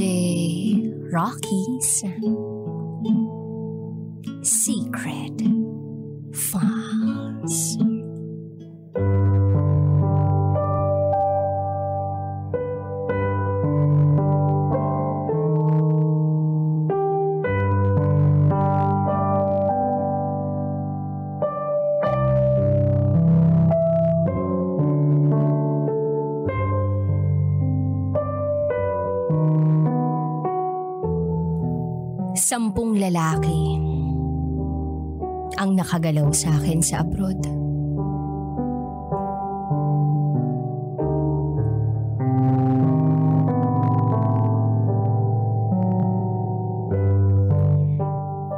DJ Rocky's Sampung lalaki ang nakagalaw sa akin sa abroad.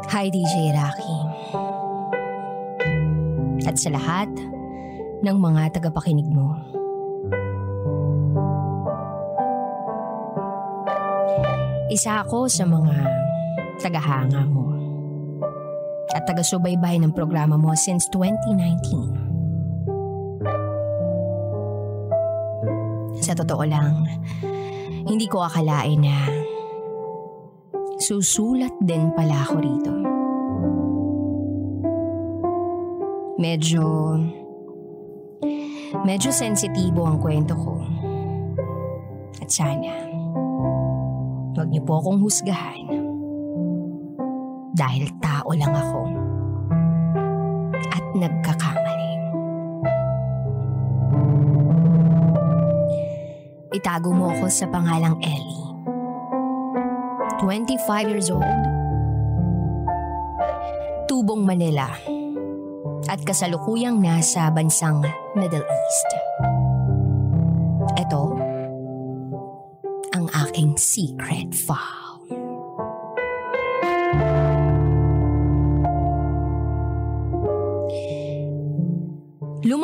Hi DJ Rocky. At sa lahat ng mga tagapakinig mo. Isa ako sa mga tagahanga mo at taga-subaybay ng programa mo since 2019. Sa totoo lang, hindi ko akalain na susulat din pala ako rito. Medyo... Medyo sensitibo ang kwento ko. At sana, huwag niyo po akong husgahan. Dahil tao lang ako. At nagkakamali. Itago mo ako sa pangalang Ellie. 25 years old. Tubong Manila. At kasalukuyang nasa bansang Middle East. Ito, ang aking secret file.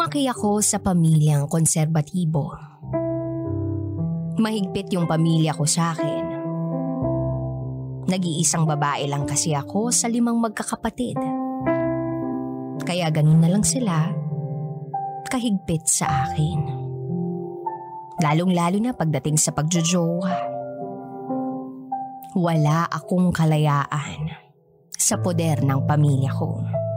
Lumaki ako sa pamilyang konserbatibo. Mahigpit yung pamilya ko sa akin. Nag-iisang babae lang kasi ako sa limang magkakapatid. Kaya ganun na lang sila kahigpit sa akin. Lalong-lalo na pagdating sa pagjojowa. Wala akong kalayaan sa poder ng pamilya ko.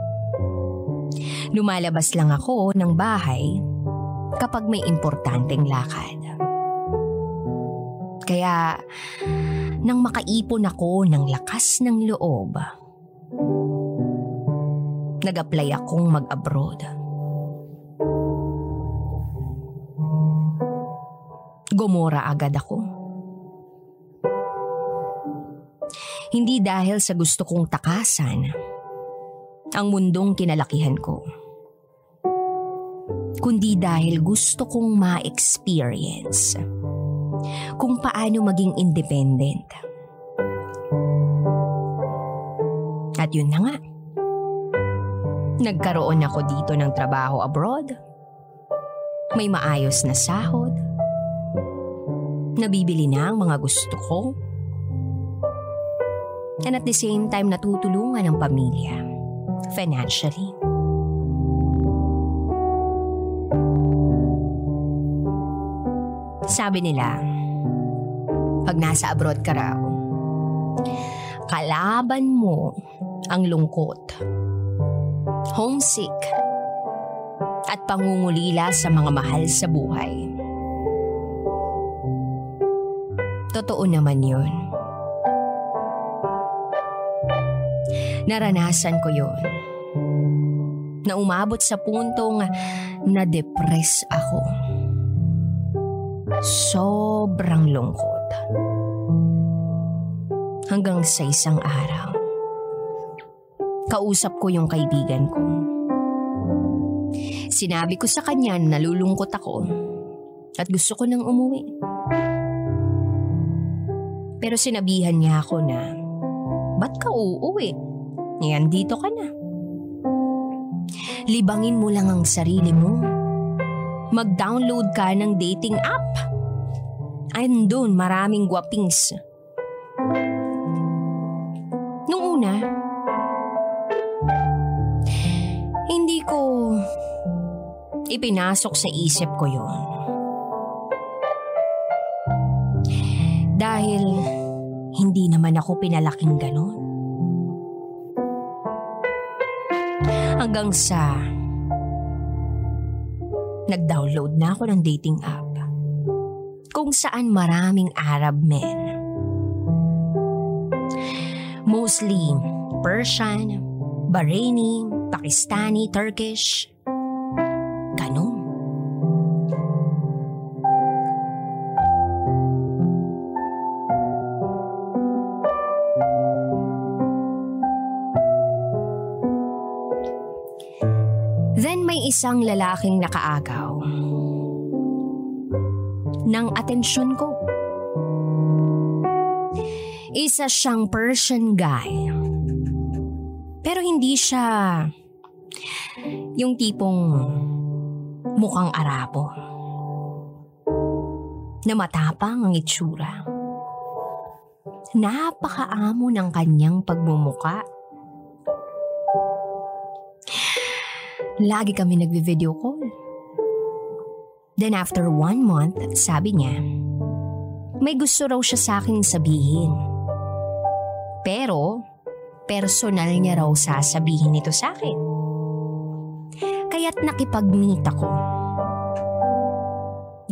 Lumalabas lang ako ng bahay kapag may importanteng lakad. Kaya nang makaipon ako ng lakas ng loob, nag-apply akong mag-abroad. Gumora agad ako. Hindi dahil sa gusto kong takasan ang mundong kinalakihan ko kundi dahil gusto kong ma-experience kung paano maging independent. At yun na nga. Nagkaroon ako dito ng trabaho abroad. May maayos na sahod. Nabibili na ang mga gusto ko. And at the same time natutulungan ang pamilya financially. Sabi nila, pag nasa abroad ka raw, kalaban mo ang lungkot, homesick, at pangungulila sa mga mahal sa buhay. Totoo naman yun. Naranasan ko yun. Na umabot sa puntong na-depress ako. Sobrang lungkot. Hanggang sa isang araw, kausap ko yung kaibigan ko. Sinabi ko sa kanya na nalulungkot ako at gusto ko nang umuwi. Pero sinabihan niya ako na, ba't ka uuwi? Yan dito ka na. Libangin mo lang ang sarili mo. Mag-download ka ng dating app. Andun maraming gwapings. Nung una, hindi ko ipinasok sa isip ko yon. Dahil hindi naman ako pinalaking ganon. Hanggang sa nag-download na ako ng dating app kung saan maraming Arab men. Mostly Persian, Bahraini, Pakistani, Turkish. Then may isang lalaking nakaagaw ng atensyon ko. Isa siyang Persian guy. Pero hindi siya yung tipong mukhang Arabo. Na matapang ang itsura. Napakaamo ng kanyang pagmumuka. Lagi kami nagvi-video call. Then after one month, sabi niya, may gusto raw siya sa akin sabihin. Pero, personal niya raw sasabihin ito sa akin. Kaya't nakipag-meet ako.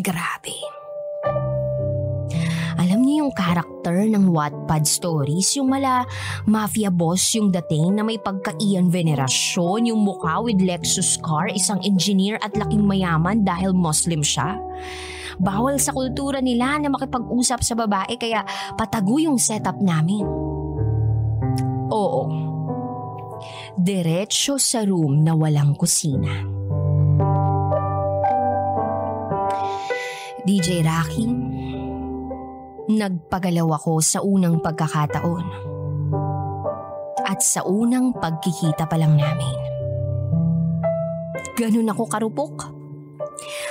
Grabe. Karakter ng Wattpad stories, yung mala mafia boss yung dating na may pagkaiyan venerasyon, yung mukha with Lexus car, isang engineer at laking mayaman dahil Muslim siya. Bawal sa kultura nila na makipag-usap sa babae kaya patago yung setup namin. Oo. Diretso sa room na walang kusina. DJ Rocky, nagpagalaw ako sa unang pagkakataon. At sa unang pagkikita pa lang namin. Ganun ako karupok.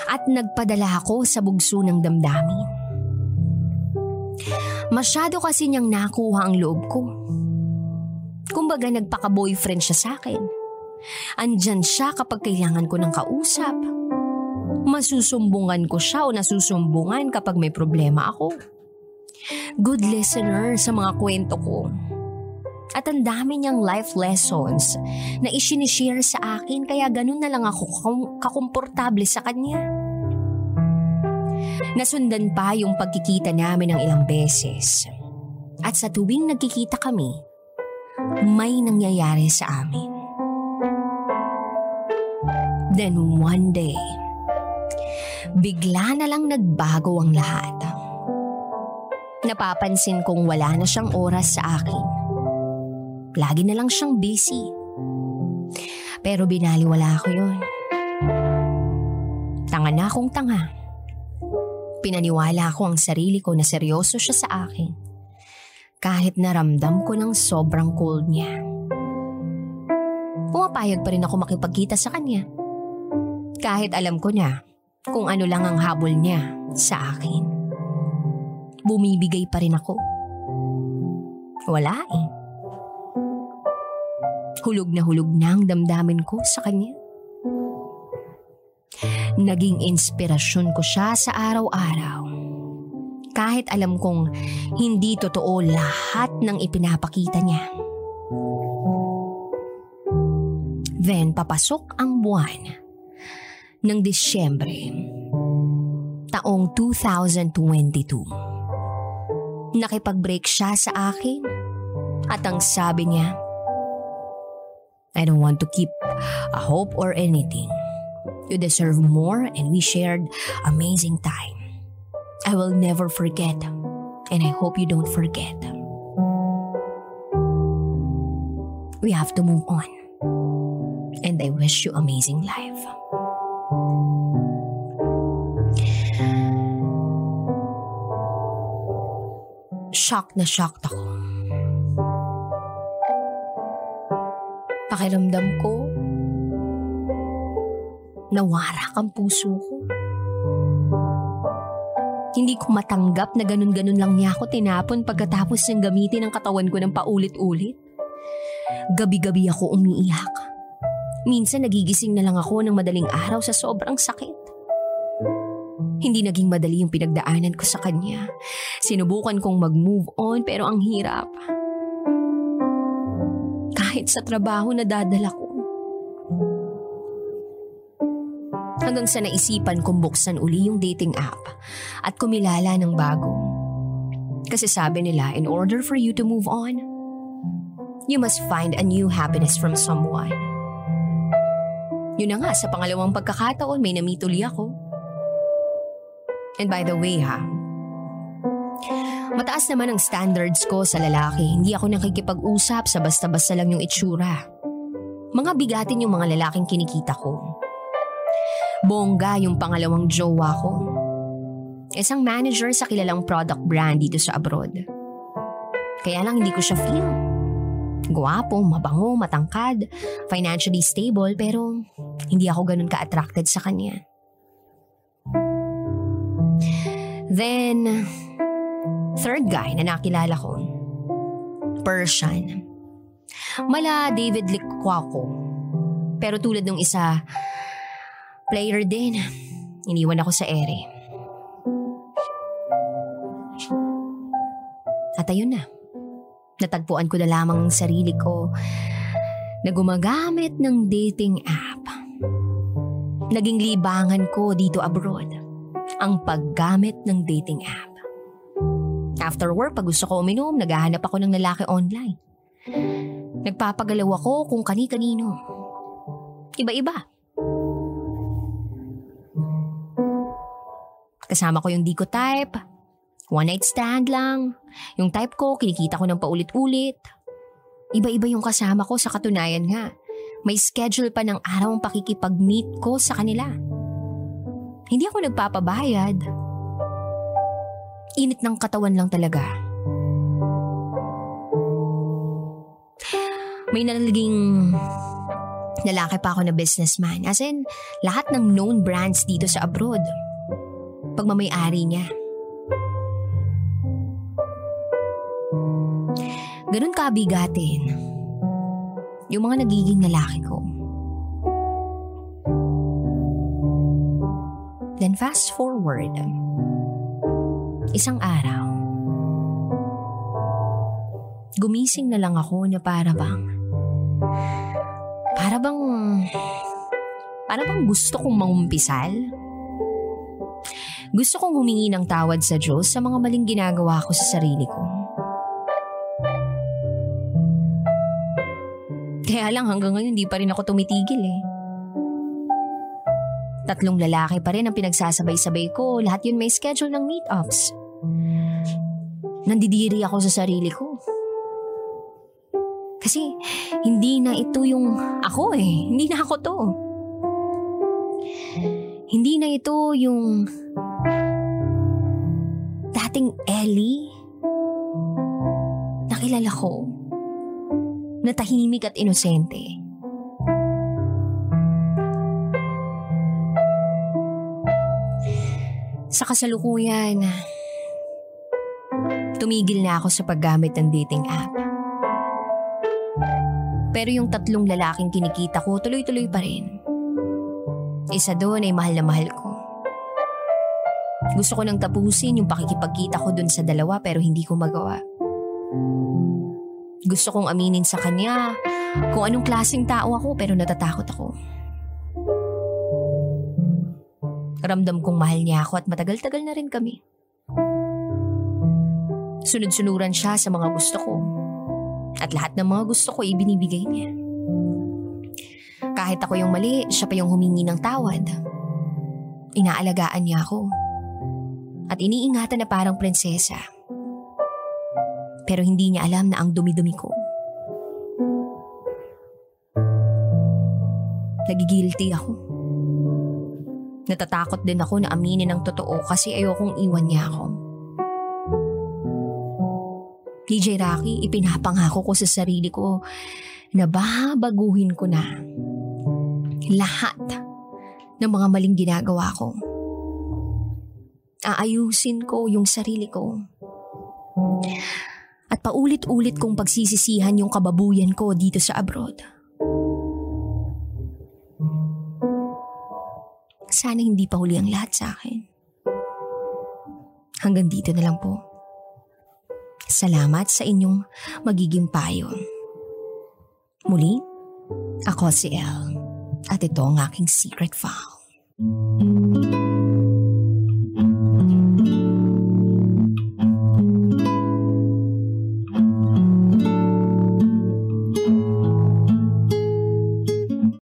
At nagpadala ako sa bugso ng damdamin. Masyado kasi niyang nakuha ang loob ko. Kumbaga nagpaka-boyfriend siya sa akin. Andyan siya kapag kailangan ko ng kausap. Masusumbungan ko siya o nasusumbungan kapag may problema ako. Good listener sa mga kwento ko. At ang dami niyang life lessons na isinishare sa akin kaya ganun na lang ako kakomportable sa kanya. Nasundan pa yung pagkikita namin ng ilang beses. At sa tuwing nagkikita kami, may nangyayari sa amin. Then one day, bigla na lang nagbago ang lahat. Napapansin kong wala na siyang oras sa akin. Lagi na lang siyang busy. Pero binaliwala ko yun. Tanga na akong tanga. Pinaniwala ko ang sarili ko na seryoso siya sa akin. Kahit naramdam ko ng sobrang cold niya. Pumapayag pa rin ako makipagkita sa kanya. Kahit alam ko na kung ano lang ang habol niya sa akin. Bumibigay pa rin ako. Wala eh. Hulog na hulog na ang damdamin ko sa kanya. Naging inspirasyon ko siya sa araw-araw. Kahit alam kong hindi totoo lahat ng ipinapakita niya. Then papasok ang buwan ng Disyembre taong 2022. Nakipag-break siya sa akin at ang sabi niya, I don't want to keep a hope or anything. You deserve more and we shared amazing time. I will never forget and I hope you don't forget. We have to move on. And I wish you amazing life. Shocked na shocked ako. Pakiramdam ko, nawarak ang puso ko. Hindi ko matanggap na ganun-ganun lang niya ako tinapon pagkatapos niyang gamitin ang katawan ko ng paulit-ulit. Gabi-gabi ako umiiyak. Minsan nagigising na lang ako ng madaling araw sa sobrang sakit. Hindi naging madali yung pinagdaanan ko sa kanya. Sinubukan kong mag-move on pero ang hirap. Kahit sa trabaho na dadala ko. Hanggang sa naisipan kong buksan uli yung dating app at kumilala ng bago. Kasi sabi nila, in order for you to move on, you must find a new happiness from someone. Yun na nga, sa pangalawang pagkakataon may namituli ako. And by the way ha, mataas naman ang standards ko sa lalaki. Hindi ako nakikipag-usap sa basta-basta lang yung itsura. Mga bigatin yung mga lalaking kinikita ko. Bongga yung pangalawang jowa ko. Isang manager sa kilalang product brand dito sa abroad. Kaya lang hindi ko siya feel. Guwapo, mabango, matangkad, financially stable pero hindi ako ganun ka-attracted sa kanya. Then, third guy na nakilala ko, Persian. Mala David Likwako. Pero tulad ng isa, player din. Iniwan ako sa ere. At ayun na. Natagpuan ko na lamang ang sarili ko na gumagamit ng dating app. Naging libangan ko dito abroad ang paggamit ng dating app. After work, pag gusto ko uminom, naghahanap ako ng lalaki online. Nagpapagalaw ako kung kani-kanino. Iba-iba. Kasama ko yung di ko type. One night stand lang. Yung type ko, kinikita ko ng paulit-ulit. Iba-iba yung kasama ko sa katunayan nga. May schedule pa ng araw ang pakikipag-meet ko sa kanila. Hindi ako nagpapabayad. Init ng katawan lang talaga. May nalaging lalaki pa ako na businessman. As in, lahat ng known brands dito sa abroad. Pagmamayari niya. Ganun kabigatin. Yung mga nagiging lalaki ko. Fast forward. Isang araw. Gumising na lang ako na para bang... Para bang... Para bang gusto kong mangumpisal? Gusto kong humingi ng tawad sa Diyos sa mga maling ginagawa ko sa sarili ko. Kaya lang hanggang ngayon hindi pa rin ako tumitigil eh. Tatlong lalaki pa rin ang pinagsasabay-sabay ko. Lahat yun may schedule ng meetups. Nandidiri ako sa sarili ko. Kasi hindi na ito yung ako eh. Hindi na ako to. Hindi na ito yung dating Ellie nakilala ko na tahimik at inosente. Sa kasalukuyan, tumigil na ako sa paggamit ng dating app. Pero yung tatlong lalaking kinikita ko tuloy-tuloy pa rin. Isa doon ay mahal na mahal ko. Gusto ko nang tapusin yung pakikipagkita ko dun sa dalawa pero hindi ko magawa. Gusto kong aminin sa kanya kung anong klaseng tao ako pero natatakot ako. Ramdam kong mahal niya ako at matagal-tagal na rin kami. Sunod-sunuran siya sa mga gusto ko. At lahat ng mga gusto ko ibinibigay niya. Kahit ako yung mali, siya pa yung humingi ng tawad. Inaalagaan niya ako. At iniingatan na parang prinsesa. Pero hindi niya alam na ang dumi-dumi ko. Nagigilty ako. Natatakot din ako na aminin ang totoo kasi ayokong iwan niya ako. DJ Rocky, ipinapangako ko sa sarili ko na babaguhin ko na lahat ng mga maling ginagawa ko. Aayusin ko yung sarili ko. At paulit-ulit kong pagsisisihan yung kababuyan ko dito sa abroad. Sana hindi pa huli ang lahat sa akin. Hanggang dito na lang po. Salamat sa inyong magiging payo. Muli, ako si Elle at ito ang aking secret file. Thank you.